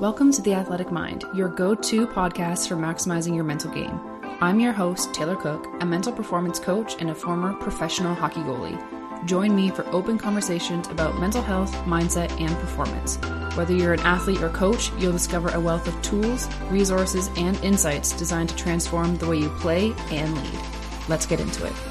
Welcome to The Athletic Mind, your go to podcast for maximizing your mental game. I'm your host, Taylor Cook, a mental performance coach and a former professional hockey goalie. Join me for open conversations about mental health, mindset, and performance. Whether you're an athlete or coach, you'll discover a wealth of tools, resources, and insights designed to transform the way you play and lead. Let's get into it.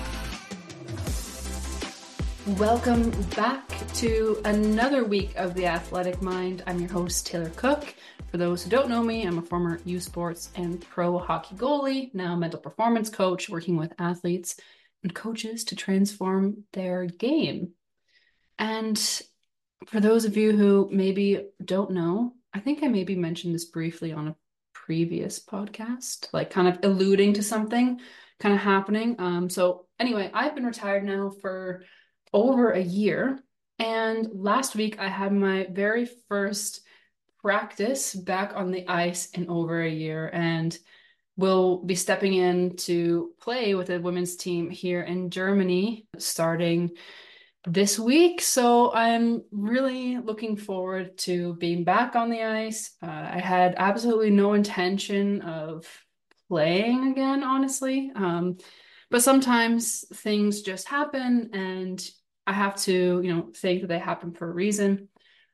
Welcome back to another week of The Athletic Mind. I'm your host, Taylor Cook. For those who don't know me, I'm a former U Sports and pro hockey goalie, now mental performance coach, working with athletes and coaches to transform their game. And for those of you who maybe don't know, I think I maybe mentioned this briefly on a previous podcast, like kind of alluding to something kind of happening. Um, so, anyway, I've been retired now for over a year. And last week I had my very first practice back on the ice in over a year and will be stepping in to play with a women's team here in Germany starting this week. So I'm really looking forward to being back on the ice. Uh, I had absolutely no intention of playing again, honestly. Um, but sometimes things just happen and I have to, you know, think that they happen for a reason.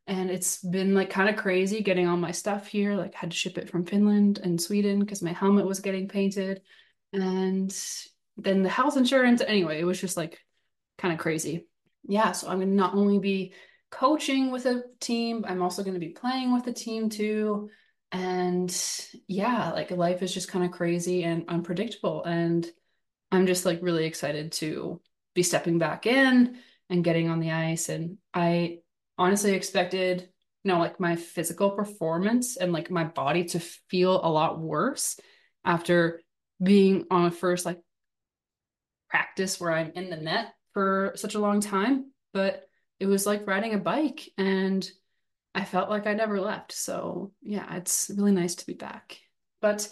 And it's been like kind of crazy getting all my stuff here. Like, had to ship it from Finland and Sweden because my helmet was getting painted. And then the health insurance. Anyway, it was just like kind of crazy. Yeah. So I'm going to not only be coaching with a team, I'm also going to be playing with a team too. And yeah, like life is just kind of crazy and unpredictable. And I'm just like really excited to be stepping back in and getting on the ice. And I honestly expected, you know, like my physical performance and like my body to feel a lot worse after being on a first like practice where I'm in the net for such a long time. But it was like riding a bike and I felt like I never left. So yeah, it's really nice to be back. But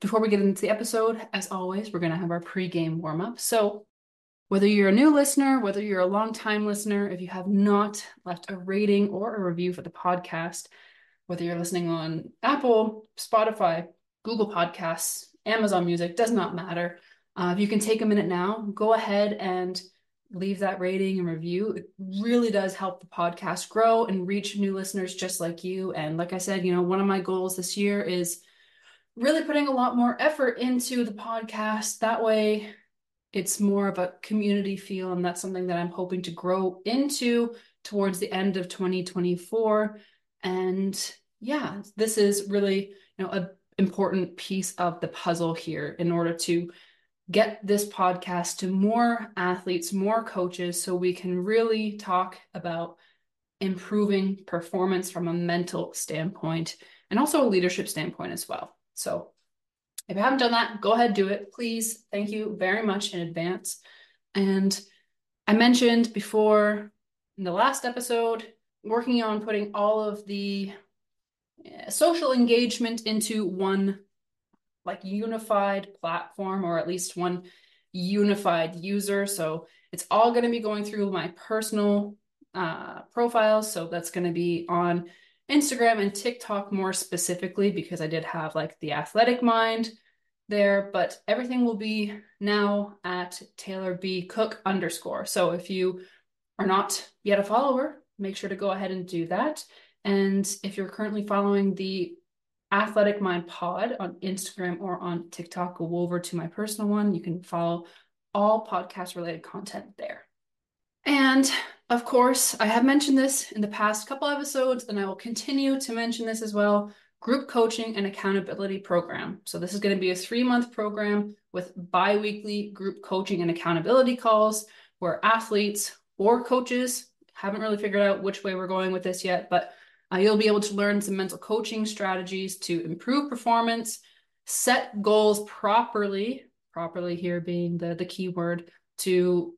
before we get into the episode, as always, we're going to have our pre-game warm up. So whether you're a new listener, whether you're a long-time listener, if you have not left a rating or a review for the podcast, whether you're listening on Apple, Spotify, Google Podcasts, Amazon Music, does not matter. Uh, if you can take a minute now, go ahead and leave that rating and review. It really does help the podcast grow and reach new listeners just like you. And like I said, you know, one of my goals this year is really putting a lot more effort into the podcast. That way, it's more of a community feel and that's something that i'm hoping to grow into towards the end of 2024 and yeah this is really you know an important piece of the puzzle here in order to get this podcast to more athletes more coaches so we can really talk about improving performance from a mental standpoint and also a leadership standpoint as well. So if you haven't done that, go ahead, do it. Please. Thank you very much in advance. And I mentioned before in the last episode, working on putting all of the eh, social engagement into one like unified platform or at least one unified user. So it's all going to be going through my personal uh, profiles. So that's going to be on Instagram and TikTok more specifically because I did have like the athletic mind there, but everything will be now at Taylor B Cook underscore. So if you are not yet a follower, make sure to go ahead and do that. And if you're currently following the Athletic Mind Pod on Instagram or on TikTok, go over to my personal one. You can follow all podcast related content there. And of course, I have mentioned this in the past couple episodes, and I will continue to mention this as well group coaching and accountability program. So, this is going to be a three month program with bi weekly group coaching and accountability calls where athletes or coaches haven't really figured out which way we're going with this yet, but uh, you'll be able to learn some mental coaching strategies to improve performance, set goals properly, properly here being the, the key word, to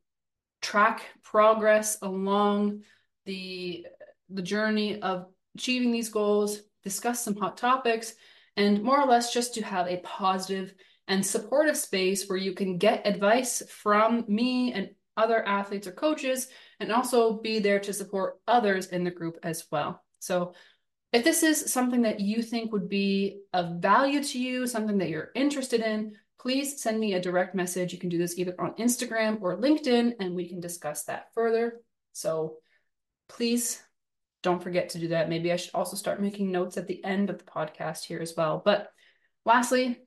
track progress along the the journey of achieving these goals discuss some hot topics and more or less just to have a positive and supportive space where you can get advice from me and other athletes or coaches and also be there to support others in the group as well. So if this is something that you think would be of value to you, something that you're interested in, please send me a direct message. You can do this either on Instagram or LinkedIn, and we can discuss that further. So please don't forget to do that. Maybe I should also start making notes at the end of the podcast here as well. But lastly,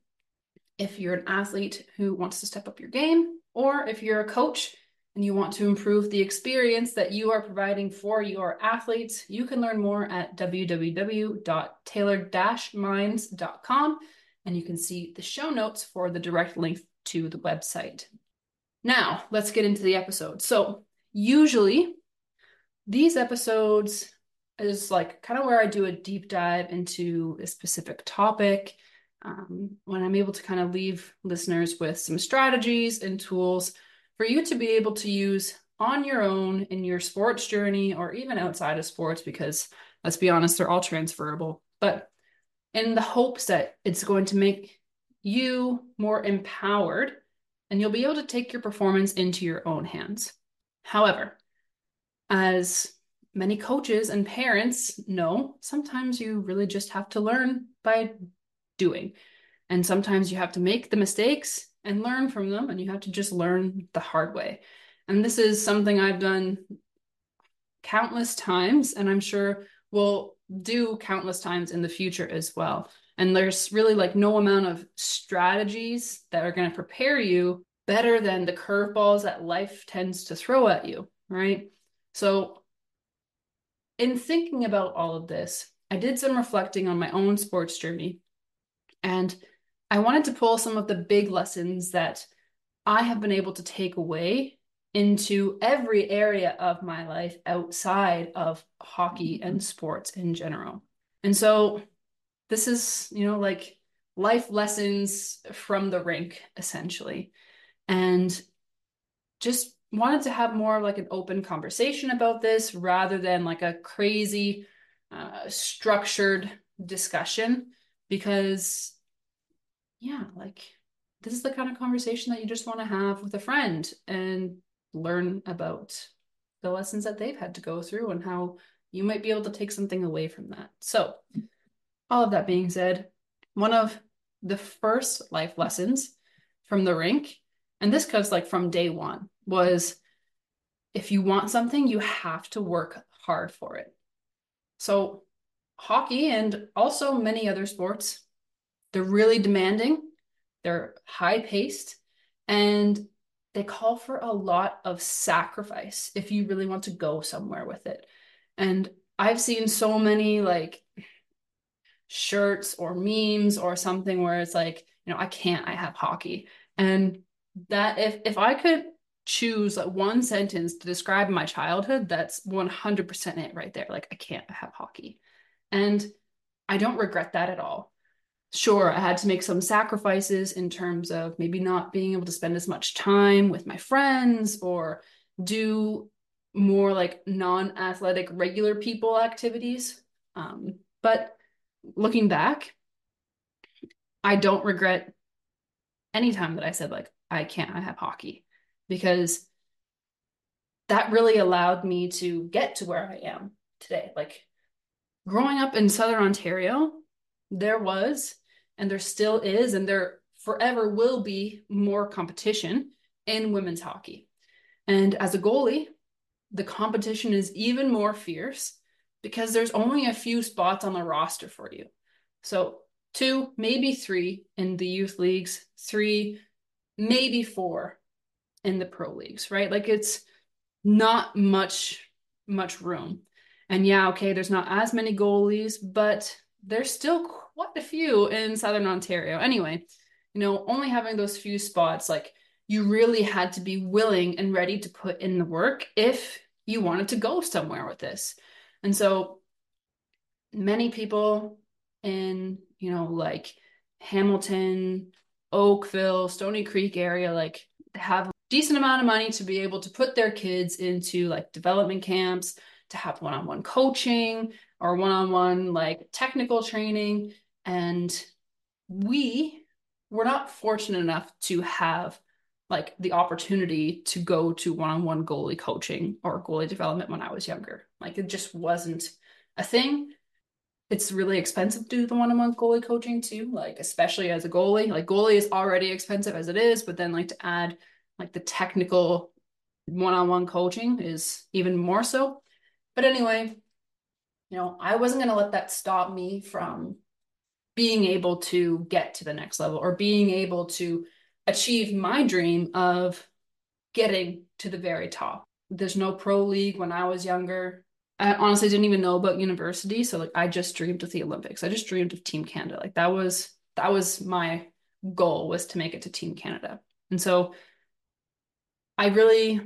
if you're an athlete who wants to step up your game, or if you're a coach and you want to improve the experience that you are providing for your athletes, you can learn more at www.taylored-minds.com and you can see the show notes for the direct link to the website. Now, let's get into the episode. So, usually these episodes is like kind of where I do a deep dive into a specific topic. Um, when I'm able to kind of leave listeners with some strategies and tools for you to be able to use on your own in your sports journey or even outside of sports, because let's be honest, they're all transferable. But in the hopes that it's going to make you more empowered and you'll be able to take your performance into your own hands. However, as many coaches and parents know, sometimes you really just have to learn by doing. And sometimes you have to make the mistakes and learn from them, and you have to just learn the hard way. And this is something I've done countless times, and I'm sure will do countless times in the future as well. And there's really like no amount of strategies that are going to prepare you better than the curveballs that life tends to throw at you, right? So, in thinking about all of this, I did some reflecting on my own sports journey. And I wanted to pull some of the big lessons that I have been able to take away into every area of my life outside of hockey and sports in general. And so this is, you know, like life lessons from the rink essentially. And just wanted to have more like an open conversation about this rather than like a crazy uh, structured discussion because yeah like this is the kind of conversation that you just want to have with a friend and learn about the lessons that they've had to go through and how you might be able to take something away from that. So, all of that being said, one of the first life lessons from the rink, and this comes like from day one, was if you want something, you have to work hard for it. So, hockey and also many other sports, they're really demanding, they're high paced, and they call for a lot of sacrifice if you really want to go somewhere with it. And I've seen so many like shirts or memes or something where it's like, you know, I can't, I have hockey. And that if if I could choose like one sentence to describe my childhood, that's 100% it right there. Like I can't have hockey. And I don't regret that at all sure, I had to make some sacrifices in terms of maybe not being able to spend as much time with my friends or do more like non athletic, regular people activities. Um, but looking back, I don't regret any time that I said, like, I can't, I have hockey, because that really allowed me to get to where I am today. Like, growing up in Southern Ontario, there was and there still is, and there forever will be more competition in women's hockey. And as a goalie, the competition is even more fierce because there's only a few spots on the roster for you. So, two, maybe three in the youth leagues, three, maybe four in the pro leagues, right? Like it's not much much room. And yeah, okay, there's not as many goalies, but there's still quite a few in Southern Ontario. Anyway, you know, only having those few spots, like you really had to be willing and ready to put in the work if you wanted to go somewhere with this. And so many people in, you know, like Hamilton, Oakville, Stoney Creek area, like have a decent amount of money to be able to put their kids into like development camps, to have one-on-one coaching or one-on-one like technical training and we were not fortunate enough to have like the opportunity to go to one-on-one goalie coaching or goalie development when I was younger. Like it just wasn't a thing. it's really expensive to do the one-on-one goalie coaching too, like especially as a goalie. Like goalie is already expensive as it is, but then like to add like the technical one-on-one coaching is even more so. But anyway, you know, I wasn't going to let that stop me from being able to get to the next level or being able to achieve my dream of getting to the very top. There's no pro league when I was younger. I honestly didn't even know about university, so like I just dreamed of the Olympics. I just dreamed of Team Canada. Like that was that was my goal was to make it to Team Canada. And so I really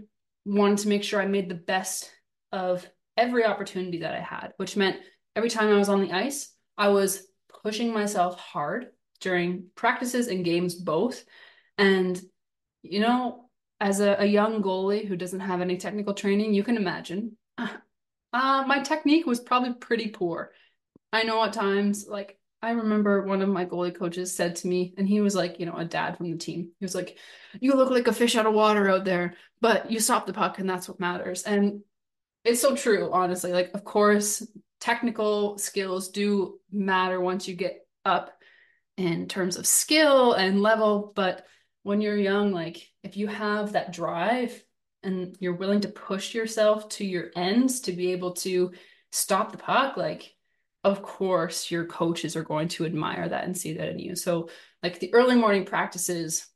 wanted to make sure I made the best of every opportunity that I had, which meant every time I was on the ice, I was pushing myself hard during practices and games both. And, you know, as a, a young goalie who doesn't have any technical training, you can imagine uh, my technique was probably pretty poor. I know at times, like, I remember one of my goalie coaches said to me, and he was like, you know, a dad from the team. He was like, You look like a fish out of water out there, but you stop the puck, and that's what matters. And it's so true, honestly. Like, of course, technical skills do matter once you get up in terms of skill and level, but when you're young, like, if you have that drive and you're willing to push yourself to your ends to be able to stop the puck, like, of course your coaches are going to admire that and see that in you. So like the early morning practices,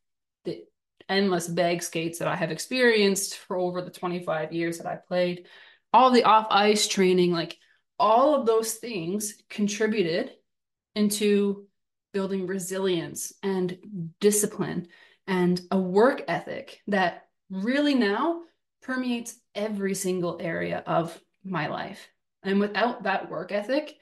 the endless bag skates that I have experienced for over the 25 years that I played, all the off ice training, like all of those things contributed into building resilience and discipline and a work ethic that really now permeates every single area of my life. And without that work ethic,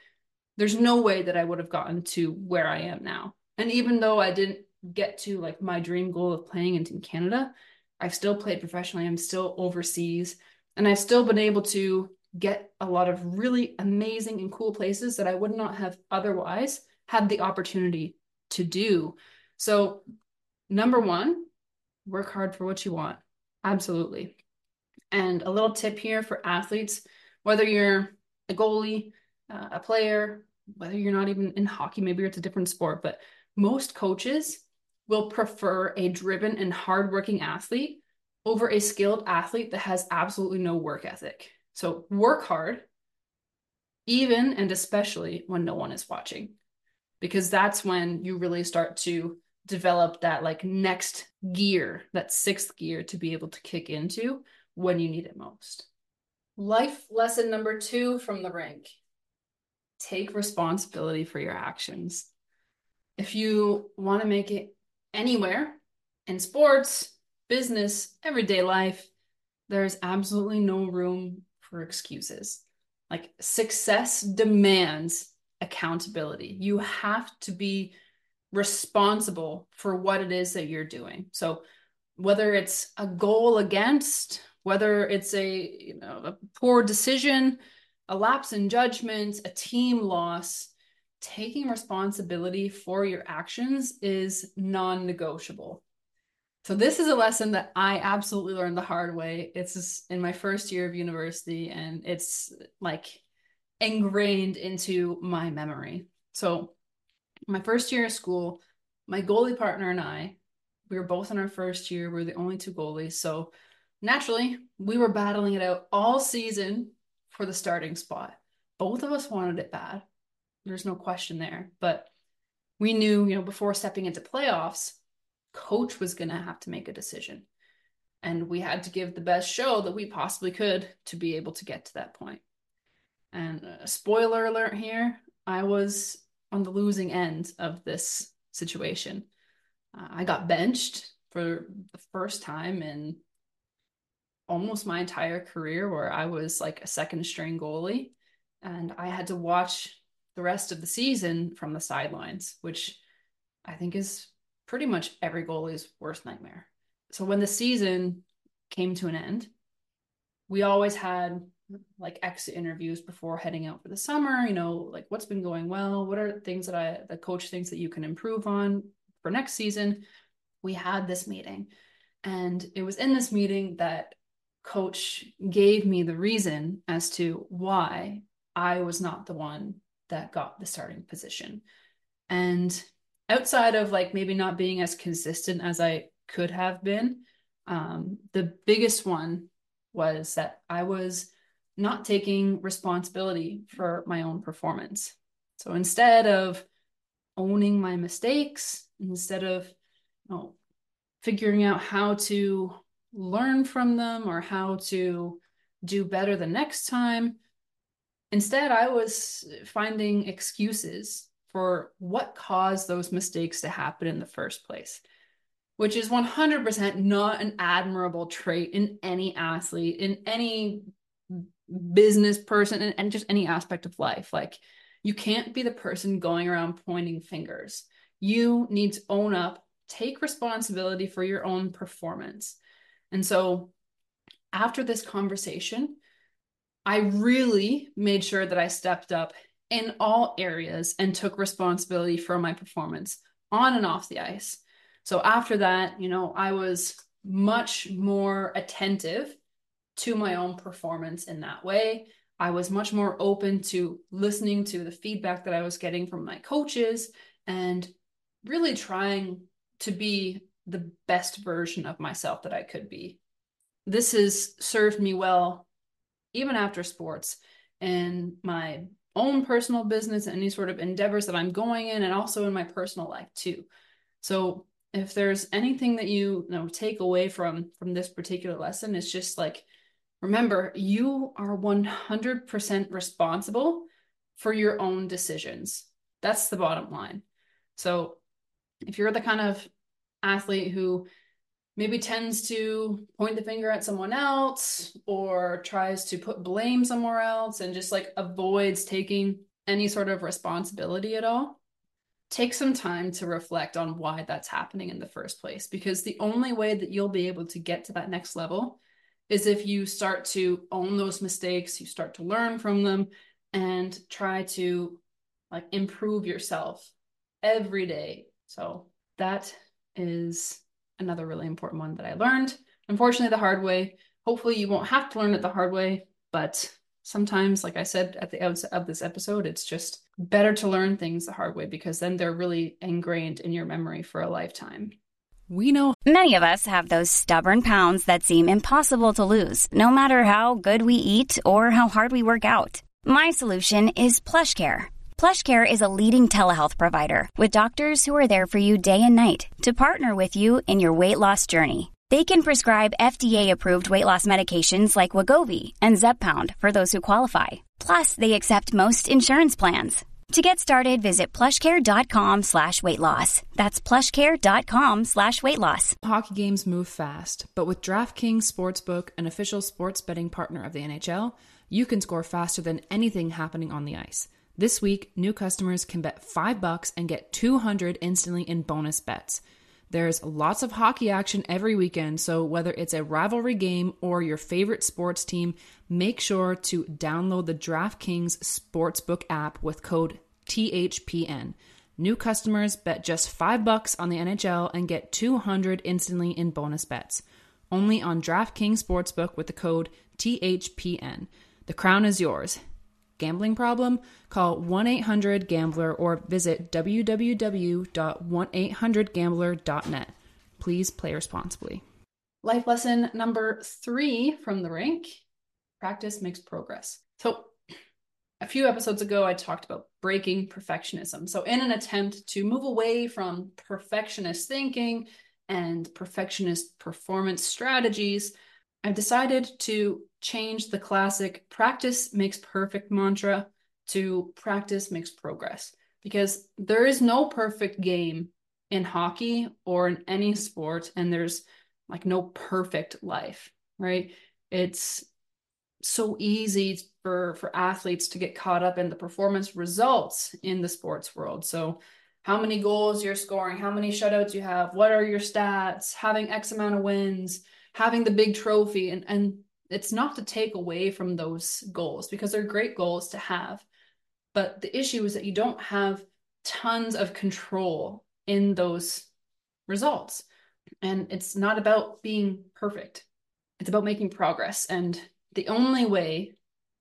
there's no way that I would have gotten to where I am now. And even though I didn't get to like my dream goal of playing in Canada, I've still played professionally. I'm still overseas and I've still been able to get a lot of really amazing and cool places that I would not have otherwise had the opportunity to do. So, number one, work hard for what you want. Absolutely. And a little tip here for athletes whether you're a goalie, uh, a player, whether you're not even in hockey, maybe it's a different sport, but most coaches will prefer a driven and hardworking athlete over a skilled athlete that has absolutely no work ethic. So work hard, even and especially when no one is watching, because that's when you really start to develop that like next gear, that sixth gear to be able to kick into when you need it most. Life lesson number two from the rink take responsibility for your actions. If you want to make it anywhere in sports, business, everyday life, there's absolutely no room for excuses. Like success demands accountability. You have to be responsible for what it is that you're doing. So whether it's a goal against, whether it's a you know a poor decision, a lapse in judgment, a team loss, taking responsibility for your actions is non negotiable. So, this is a lesson that I absolutely learned the hard way. It's in my first year of university, and it's like ingrained into my memory. So, my first year of school, my goalie partner and I, we were both in our first year. We were the only two goalies. So, naturally, we were battling it out all season for the starting spot. Both of us wanted it bad. There's no question there. But we knew, you know, before stepping into playoffs, coach was going to have to make a decision. And we had to give the best show that we possibly could to be able to get to that point. And uh, spoiler alert here, I was on the losing end of this situation. Uh, I got benched for the first time in almost my entire career where I was like a second string goalie and I had to watch the rest of the season from the sidelines, which I think is pretty much every goalie's worst nightmare. So when the season came to an end, we always had like exit interviews before heading out for the summer, you know, like what's been going well, what are things that I the coach thinks that you can improve on for next season. We had this meeting and it was in this meeting that coach gave me the reason as to why I was not the one that got the starting position. And outside of like maybe not being as consistent as I could have been, um, the biggest one was that I was not taking responsibility for my own performance. So instead of owning my mistakes, instead of you know, figuring out how to learn from them or how to do better the next time, instead I was finding excuses for what caused those mistakes to happen in the first place which is 100% not an admirable trait in any athlete, in any business person, and, just any aspect of life. Like, you can't be the person going around pointing fingers. You need to own up, take responsibility for your own performance. And so, after this conversation, I really made sure that I stepped up in all areas and took responsibility for my performance on and off the ice. So after that, you know, I was much more attentive to my own performance in that way. I was much more open to listening to the feedback that I was getting from my coaches and really trying to be the best version of myself that I could be. This has served me well even after sports and my own personal business and any sort of endeavors that I'm going in and also in my personal life too. So if there's anything that you, you know take away from from this particular lesson it's just like remember you are 100% responsible for your own decisions that's the bottom line so if you're the kind of athlete who maybe tends to point the finger at someone else or tries to put blame somewhere else and just like avoids taking any sort of responsibility at all. Take some time to reflect on why that's happening in the first place because the only way that you'll be able to get to that next level is if you start to own those mistakes you start to learn from them and try to like improve yourself every day. So that is another really important one that i learned unfortunately the hard way hopefully you won't have to learn it the hard way but sometimes like i said at the outset of this episode it's just better to learn things the hard way because then they're really ingrained in your memory for a lifetime. We know many of us have those stubborn pounds that seem impossible to lose, no matter how good we eat or how hard we work out. My solution is PlushCare. PlushCare is a leading telehealth provider with doctors who are there for you day and night to partner with you in your weight loss journey. They can prescribe FDA-approved weight loss medications like Wegovy and Zepbound for those who qualify. Plus, they accept most insurance plans. To get started, visit plushcare.com slash weight loss. That's plushcare.com slash weight loss. Hockey games move fast, but with DraftKings Sportsbook, an official sports betting partner of the NHL, you can score faster than anything happening on the ice. This week, new customers can bet 5 bucks and get 200 instantly in bonus bets. There's lots of hockey action every weekend, so whether it's a rivalry game or your favorite sports team, make sure to download the DraftKings Sportsbook app with code THPN. New customers bet just 5 bucks on the NHL and get 200 instantly in bonus bets. Only on DraftKings Sportsbook with the code THPN. The crown is yours. Gambling problem? Call 1 800 Gambler or visit www.1800Gambler.net. Please play responsibly. Life lesson number three from the rink practice makes progress. So, a few episodes ago, I talked about breaking perfectionism. So, in an attempt to move away from perfectionist thinking and perfectionist performance strategies, I've decided to change the classic practice makes perfect mantra to practice makes progress. Because there is no perfect game in hockey or in any sport and there's like no perfect life right? It's so easy for for athletes to get caught up in the performance results in the sports world. So how many goals you're scoring how many shutouts you have what are your stats having x amount of wins having the big trophy and and it's not to take away from those goals because they're great goals to have. But the issue is that you don't have tons of control in those results. And it's not about being perfect. It's about making progress. And the only way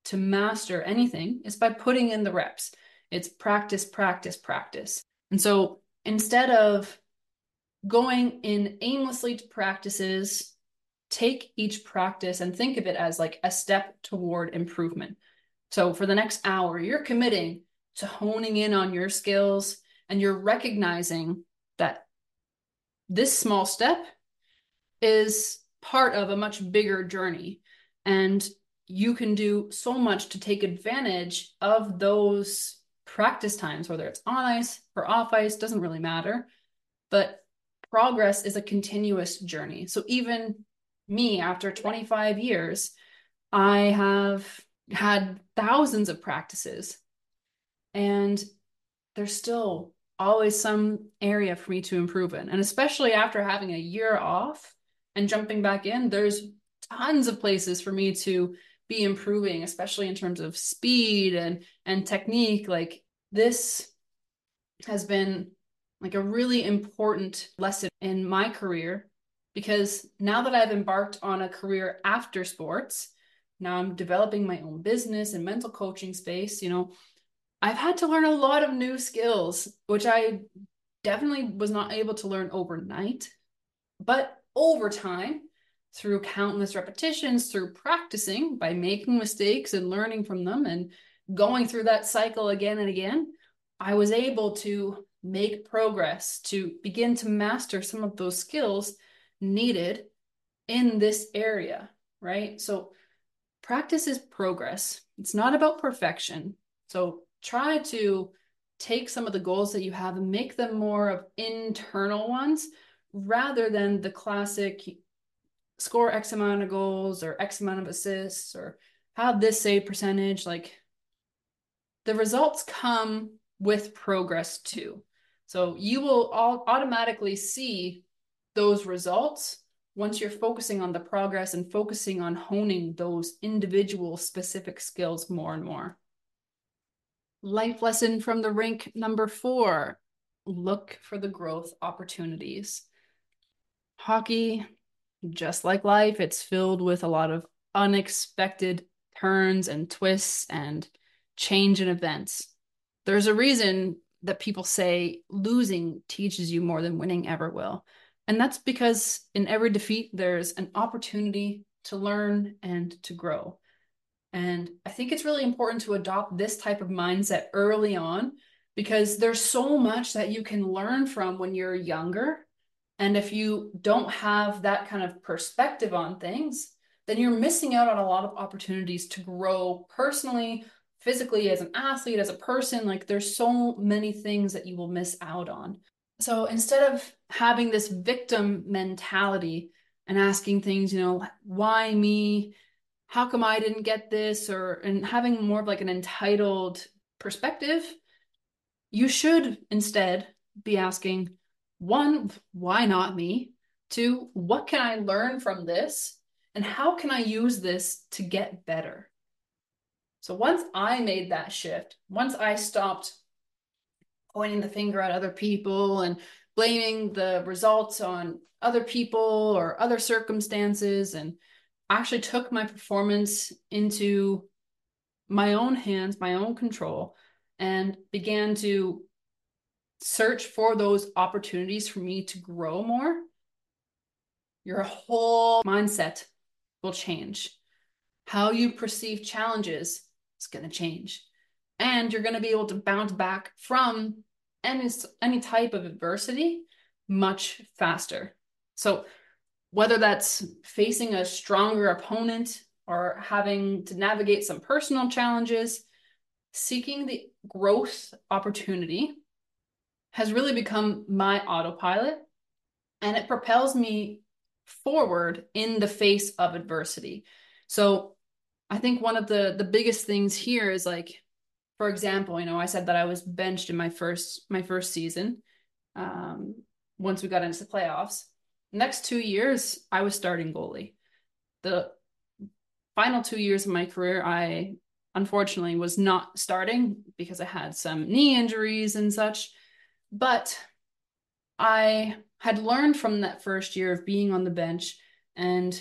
to master anything is by putting in the reps. It's practice, practice, practice. And so instead of going in aimlessly to practices, take each practice and think of it as like a step toward improvement. So for the next hour, you're committing to honing in on your skills and you're recognizing that this small step is part of a much bigger journey. And you can do so much to take advantage of those practice times, whether it's on ice or off ice, doesn't really matter. But progress is a continuous journey. So even me, after 25 years, I have had thousands of practices, and there's still always some area for me to improve in. And especially after having a year off and jumping back in, there's tons of places for me to be improving, especially in terms of speed and and technique. Like this has been like a really important lesson in my career because now that I've embarked on a career after sports, now I'm developing my own business and mental coaching space, you know, I've had to learn a lot of new skills, which I definitely was not able to learn overnight. But over time, through countless repetitions, through practicing by making mistakes and learning from them and going through that cycle again and again, I was able to make progress, to begin to master some of those skills needed in this area, right? So, practice is progress. It's not about perfection. So, try to take some of the goals that you have and make them more of internal ones rather than the classic score X amount of goals or X amount of assists or have this save percentage. Like the results come with progress too. So you will all automatically see those results once you're focusing on the progress and focusing on honing those individual specific skills more and more. Life lesson from the rink number four look for the growth opportunities. Hockey, just like life, it's filled with a lot of unexpected turns and twists and change in events. There's a reason that people say losing teaches you more than winning ever will. And that's because in every defeat, there's an opportunity to learn and to grow. And I think it's really important to adopt this type of mindset early on because there's so much that you can learn from when you're younger. And if you don't have that kind of perspective on things, then you're missing out on a lot of opportunities to grow personally, physically as an athlete, as a person. Like there's so many things that you will miss out on. So instead of having this victim mentality and asking things, you know, why me? How come I didn't get this? Or and having more of like an entitled perspective, you should instead be asking, one, why not me? Two, what can I learn from this? And how can I use this to get better? So once I made that shift, once I stopped pointing the finger at other people and blaming the results on other people or other circumstances and actually took my performance into my own hands, my own control, and began to search for those opportunities for me to grow more, your whole mindset will change. How you perceive challenges is going to change. And you're going to be able to bounce back from any, any type of adversity much faster. So, whether that's facing a stronger opponent or having to navigate some personal challenges, seeking the growth opportunity has really become my autopilot and it propels me forward in the face of adversity. So I think one of the the biggest things here is like for example, you know, I said that I was benched in my first my first season. Um, once we got into the playoffs, next two years I was starting goalie. The final two years of my career, I unfortunately was not starting because I had some knee injuries and such. But I had learned from that first year of being on the bench and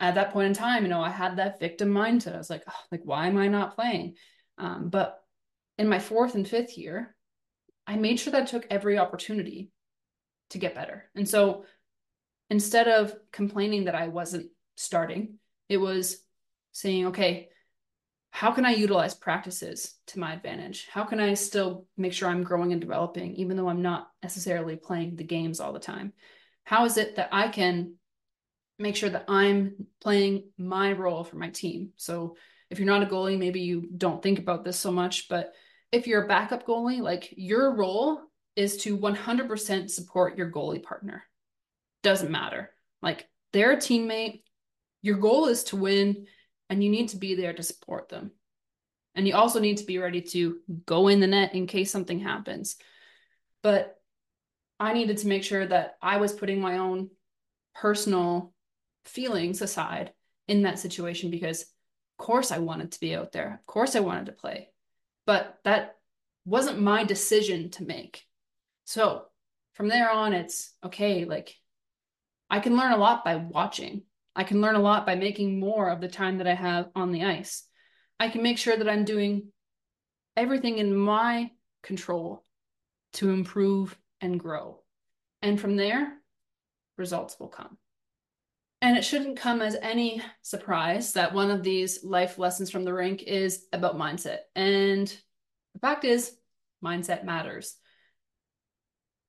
at that point in time, you know, I had that victim mindset. I was like, oh, like, why am I not playing? Um, but in my fourth and fifth year, I made sure that I took every opportunity to get better. And so instead of complaining that I wasn't starting, it was saying, okay, how can I utilize practices to my advantage? How can I still make sure I'm growing and developing, even though I'm not necessarily playing the games all the time? How is it that I can make sure that I'm playing my role for my team? So if you're not a goalie, maybe you don't think about this so much, but if you're a backup goalie, like your role is to 100% support your goalie partner. Doesn't matter. Like they're a teammate. Your goal is to win, and you need to be there to support them. And you also need to be ready to go in the net in case something happens. But I needed to make sure that I was putting my own personal feelings aside in that situation because, of course, I wanted to be out there. Of course, I wanted to play. But that wasn't my decision to make. So from there on, it's okay, like I can learn a lot by watching. I can learn a lot by making more of the time that I have on the ice. I can make sure that I'm doing everything in my control to improve and grow. And from there, results will come. And it shouldn't come as any surprise that one of these life lessons from the rink is about mindset. And the fact is, mindset matters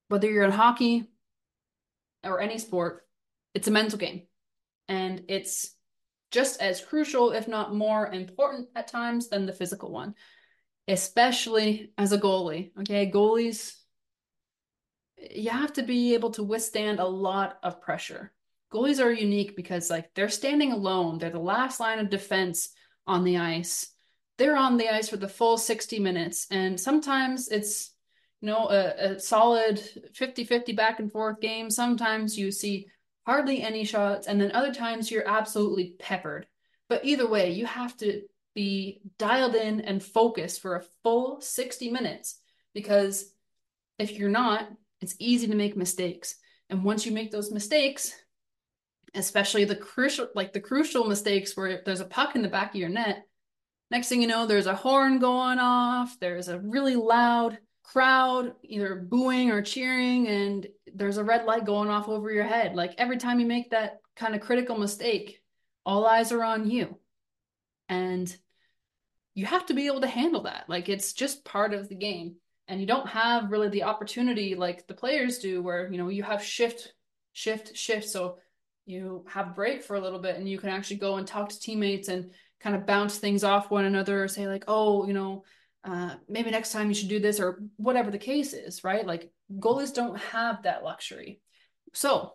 whether you're in hockey or any sport, it's a mental game. And it's just as crucial, if not more important at times than the physical one, especially as a goalie. Okay, goalies, you have to be able to withstand a lot of pressure. Goalies are unique because, like, they're standing alone, they're the last line of defense on the ice. They're on the ice for the full 60 minutes. And sometimes it's you know, a, a solid 50-50 back and forth game. Sometimes you see hardly any shots, and then other times you're absolutely peppered. But either way, you have to be dialed in and focused for a full 60 minutes because if you're not, it's easy to make mistakes. And once you make those mistakes, especially the crucial like the crucial mistakes where there's a puck in the back of your net, next thing you know, there's a horn going off, there's a really loud crowd either booing or cheering and there's a red light going off over your head. Like every time you make that kind of critical mistake all eyes are on you. And you have to be able to handle that. Like it's just part of the game. And you don't have really the opportunity like the players do where you know you have shift shift shift. So you have break for a little bit and you can actually go and talk to teammates and kind of bounce things off one another say like oh you know uh, maybe next time you should do this or whatever the case is, right? Like goalies don't have that luxury. So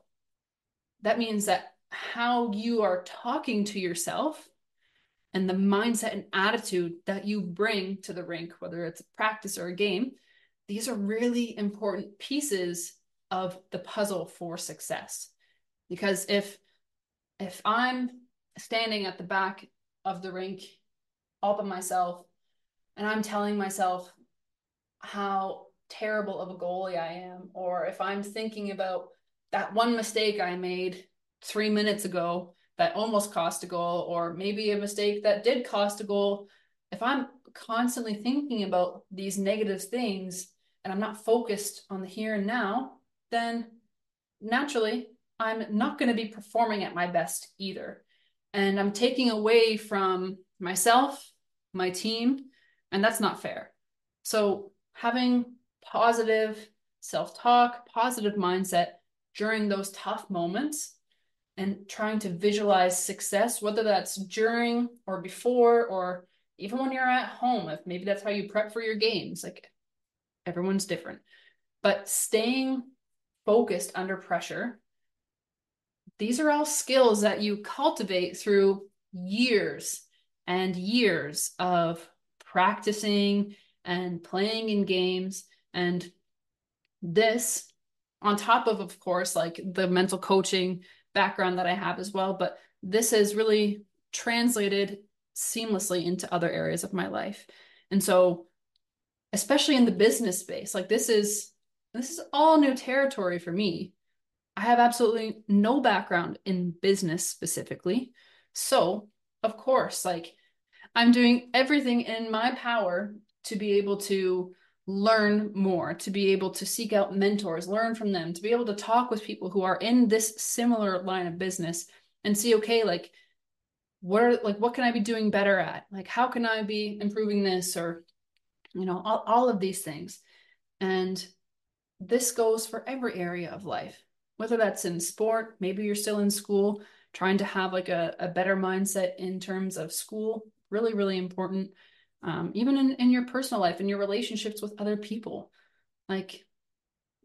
that means that how you are talking to yourself and the mindset and attitude that you bring to the rink, whether it's a practice or a game, these are really important pieces of the puzzle for success. Because if if I'm standing at the back of the rink all by myself and I'm telling myself how terrible of a goalie I am, or if I'm thinking about that one mistake I made three minutes ago that almost cost a goal, or maybe a mistake that did cost a goal, if I'm constantly thinking about these negative things and I'm not focused on the here and now, then naturally I'm not going to be performing at my best either. And I'm taking away from myself, my team, and that's not fair. So, having positive self talk, positive mindset during those tough moments, and trying to visualize success, whether that's during or before, or even when you're at home, if maybe that's how you prep for your games, like everyone's different. But staying focused under pressure, these are all skills that you cultivate through years and years of practicing and playing in games. And this on top of of course like the mental coaching background that I have as well but this has really translated seamlessly into other areas of my life. And so especially in the business space like this is this is all new territory for me I have absolutely no background in business specifically so of course like I'm doing everything in my power to be able to learn more, to be able to seek out mentors, learn from them, to be able to talk with people who are in this similar line of business and see, okay, like what are like what can I be doing better at? Like how can I be improving this or you know, all, all of these things. And this goes for every area of life, whether that's in sport, maybe you're still in school, trying to have like a, a better mindset in terms of school, really, really important. Um, even in, in your personal life, and your relationships with other people, like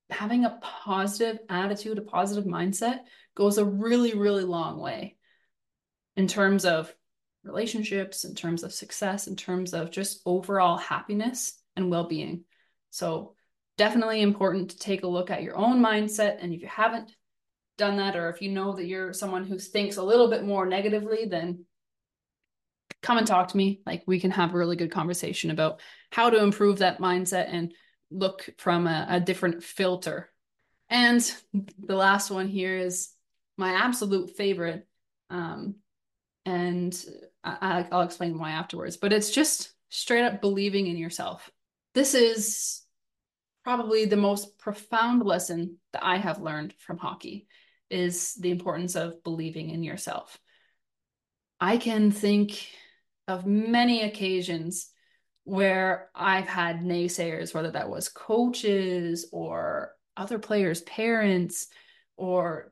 having a positive attitude, a positive mindset goes a really, really long way in terms of relationships, in terms of success, in terms of just overall happiness and well being. So, definitely important to take a look at your own mindset. And if you haven't done that, or if you know that you're someone who thinks a little bit more negatively, then come and talk to me. Like, we can have a really good conversation about how to improve that mindset and look from a, a different filter. And the last one here is my absolute favorite. Um, and I, I'll explain why afterwards, but it's just straight up believing in yourself. This is probably the most profound lesson that I have learned from hockey is the importance of believing in yourself. I can think of many occasions where I've had naysayers, whether that was coaches or other players' parents or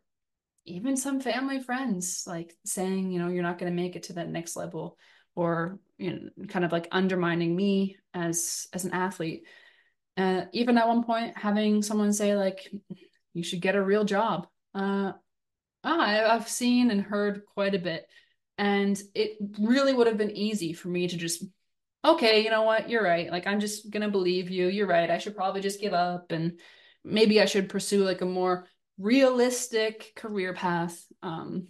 even some family friends like saying you know you're not going to make it to that next level or you know kind of like undermining me as as an athlete uh, even at one point having someone say like you should get a real job. Uh ah, i've seen and heard quite a bit. And it really would have been easy for me to just okay you know what? You're right. Like i'm just gonna believe you. You're right. I should probably just give up and maybe i should pursue like a more realistic career path. Um,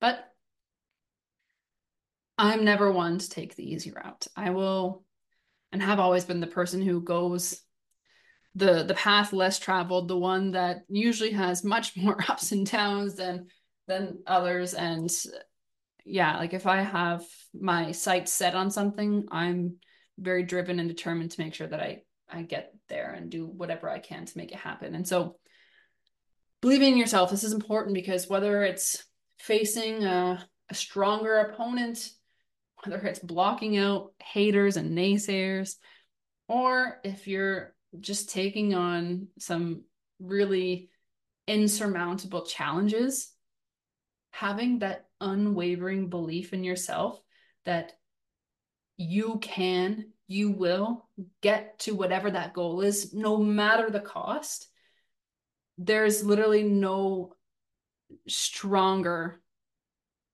but I'm never one to take the easy route. I will and have always been the person who goes the the path less traveled, the one that usually has much more ups and downs than than others. And yeah, like if I have my sights set on something, I'm very driven and determined to make sure that I I get there and do whatever I can to make it happen. And so believing in yourself. This is important because whether it's facing a, a stronger opponent, whether it's blocking out haters and naysayers, or if you're just taking on some really insurmountable challenges, having that unwavering belief in yourself that you can, you will get to whatever that goal is, no matter the cost, there's literally no stronger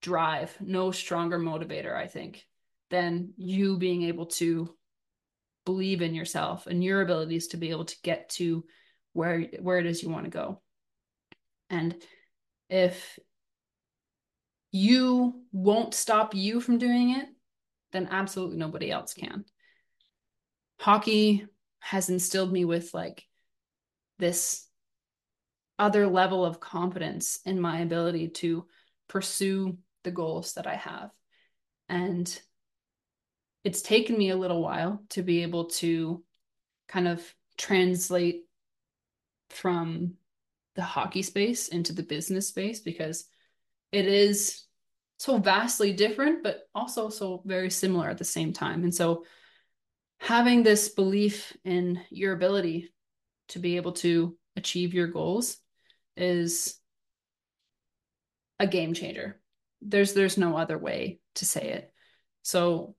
drive, no stronger motivator, I think, than you being able to believe in yourself and your abilities to be able to get to where where it is you want to go. And if you won't stop you from doing it, then absolutely nobody else can. Hockey has instilled me with like this other level of confidence in my ability to pursue the goals that I have. And it's taken me a little while to be able to kind of translate from the hockey space into the business space because it is so vastly different, but also so very similar at the same time. And so having this belief in your ability to be able to achieve your goals is a game changer. There's there's no other way to say it. So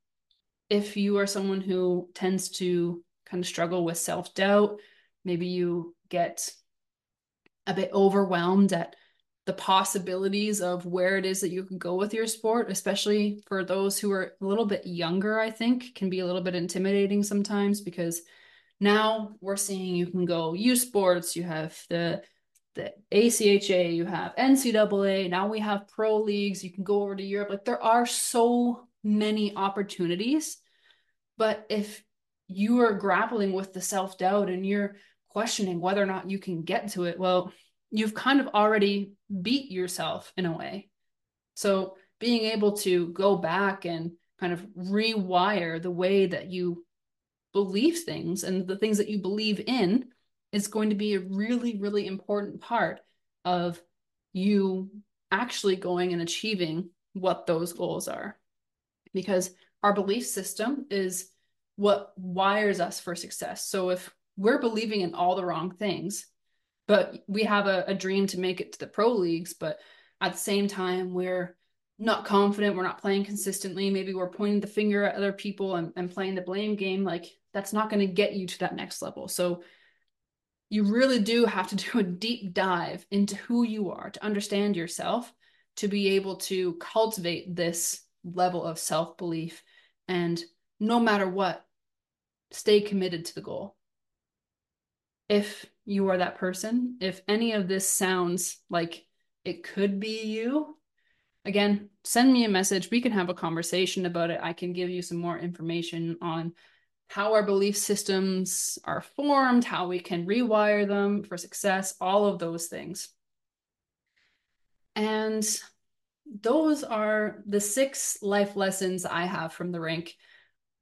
if you are someone who tends to kind of struggle with self-doubt, maybe you get a bit overwhelmed at the possibilities of where it is that you can go with your sport, especially for those who are a little bit younger, I think can be a little bit intimidating sometimes because now we're seeing you can go U sports, you have the the ACHA, you have NCAA, now we have pro leagues, you can go over to Europe. Like there are so many opportunities. But if you are grappling with the self doubt and you're questioning whether or not you can get to it, well, you've kind of already beat yourself in a way. So being able to go back and kind of rewire the way that you believe things and the things that you believe in is going to be a really, really important part of you actually going and achieving what those goals are. Because our belief system is what wires us for success. So if we're believing in all the wrong things, but we have a, a dream to make it to the pro leagues, but at the same time, we're not confident, we're not playing consistently, maybe we're pointing the finger at other people and, and playing the blame game, like that's not going to get you to that next level. So you really do have to do a deep dive into who you are to understand yourself, to be able to cultivate this level of self belief. And no matter what, stay committed to the goal. If you are that person, if any of this sounds like it could be you, again, send me a message. We can have a conversation about it. I can give you some more information on how our belief systems are formed, how we can rewire them for success, all of those things. And those are the six life lessons I have from the rink.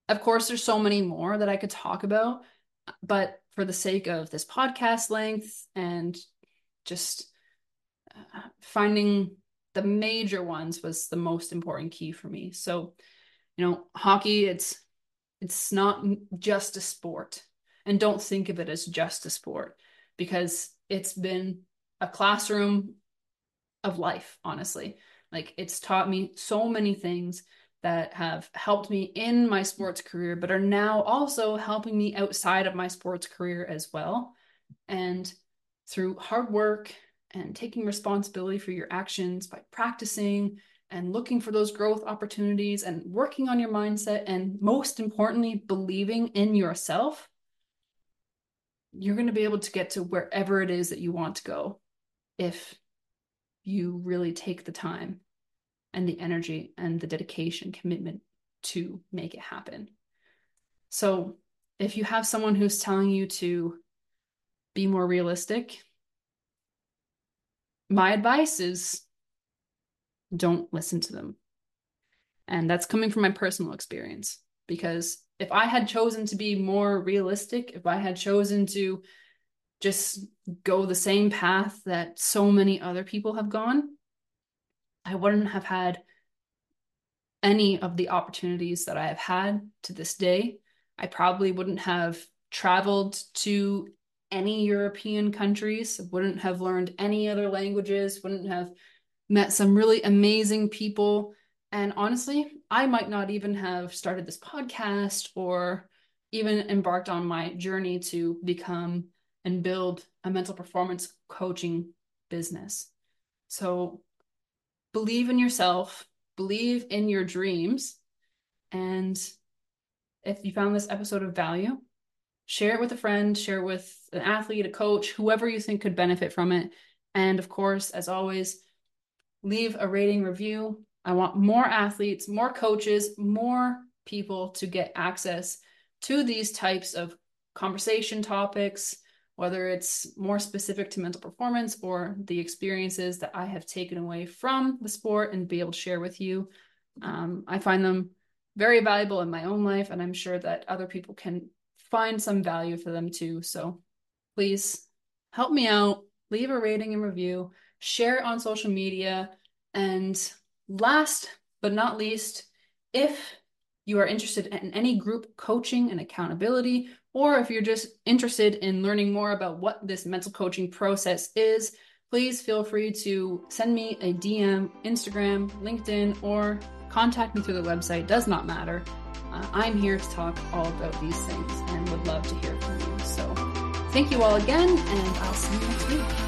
Of course, there's so many more that I could talk about, but for the sake of this podcast length and just uh, finding the major ones was the most important key for me. So, you know, hockey, it's it's not just a sport. And don't think of it as just a sport because it's been a classroom of life, honestly. Like it's taught me so many things that have helped me in my sports career, but are now also helping me outside of my sports career as well. And through hard work and taking responsibility for your actions by practicing and looking for those growth opportunities and working on your mindset and most importantly believing in yourself you're going to be able to get to wherever it is that you want to go if you really take the time and the energy and the dedication commitment to make it happen so if you have someone who's telling you to be more realistic my advice is don't listen to them. And that's coming from my personal experience because if I had chosen to be more realistic, if I had chosen to just go the same path that so many other people have gone, I wouldn't have had any of the opportunities that I have had to this day. I probably wouldn't have traveled to any European countries, wouldn't have learned any other languages, wouldn't have met some really amazing people. And honestly, I might not even have started this podcast or even embarked on my journey to become and build a mental performance coaching business. So believe in yourself, believe in your dreams. And if you found this episode of value, share it with a friend, share it with an athlete, a coach, whoever you think could benefit from it. And of course, as always, leave a rating review. I want more athletes, more coaches, more people to get access to these types of conversation topics, whether it's more specific to mental performance or the experiences that I have taken away from the sport and be able to share with you. Um, I find them very valuable in my own life, and I'm sure that other people can find some value for them too. So please help me out, leave a rating and review share it on social media. And last but not least, if you are interested in any group coaching and accountability, or if you're just interested in learning more about what this mental coaching process is, please feel free to send me a DM, Instagram, LinkedIn, or contact me through the website. Does not matter. Uh, I'm here to talk all about these things and would love to hear from you. So, thank you all again, and I'll see you next week.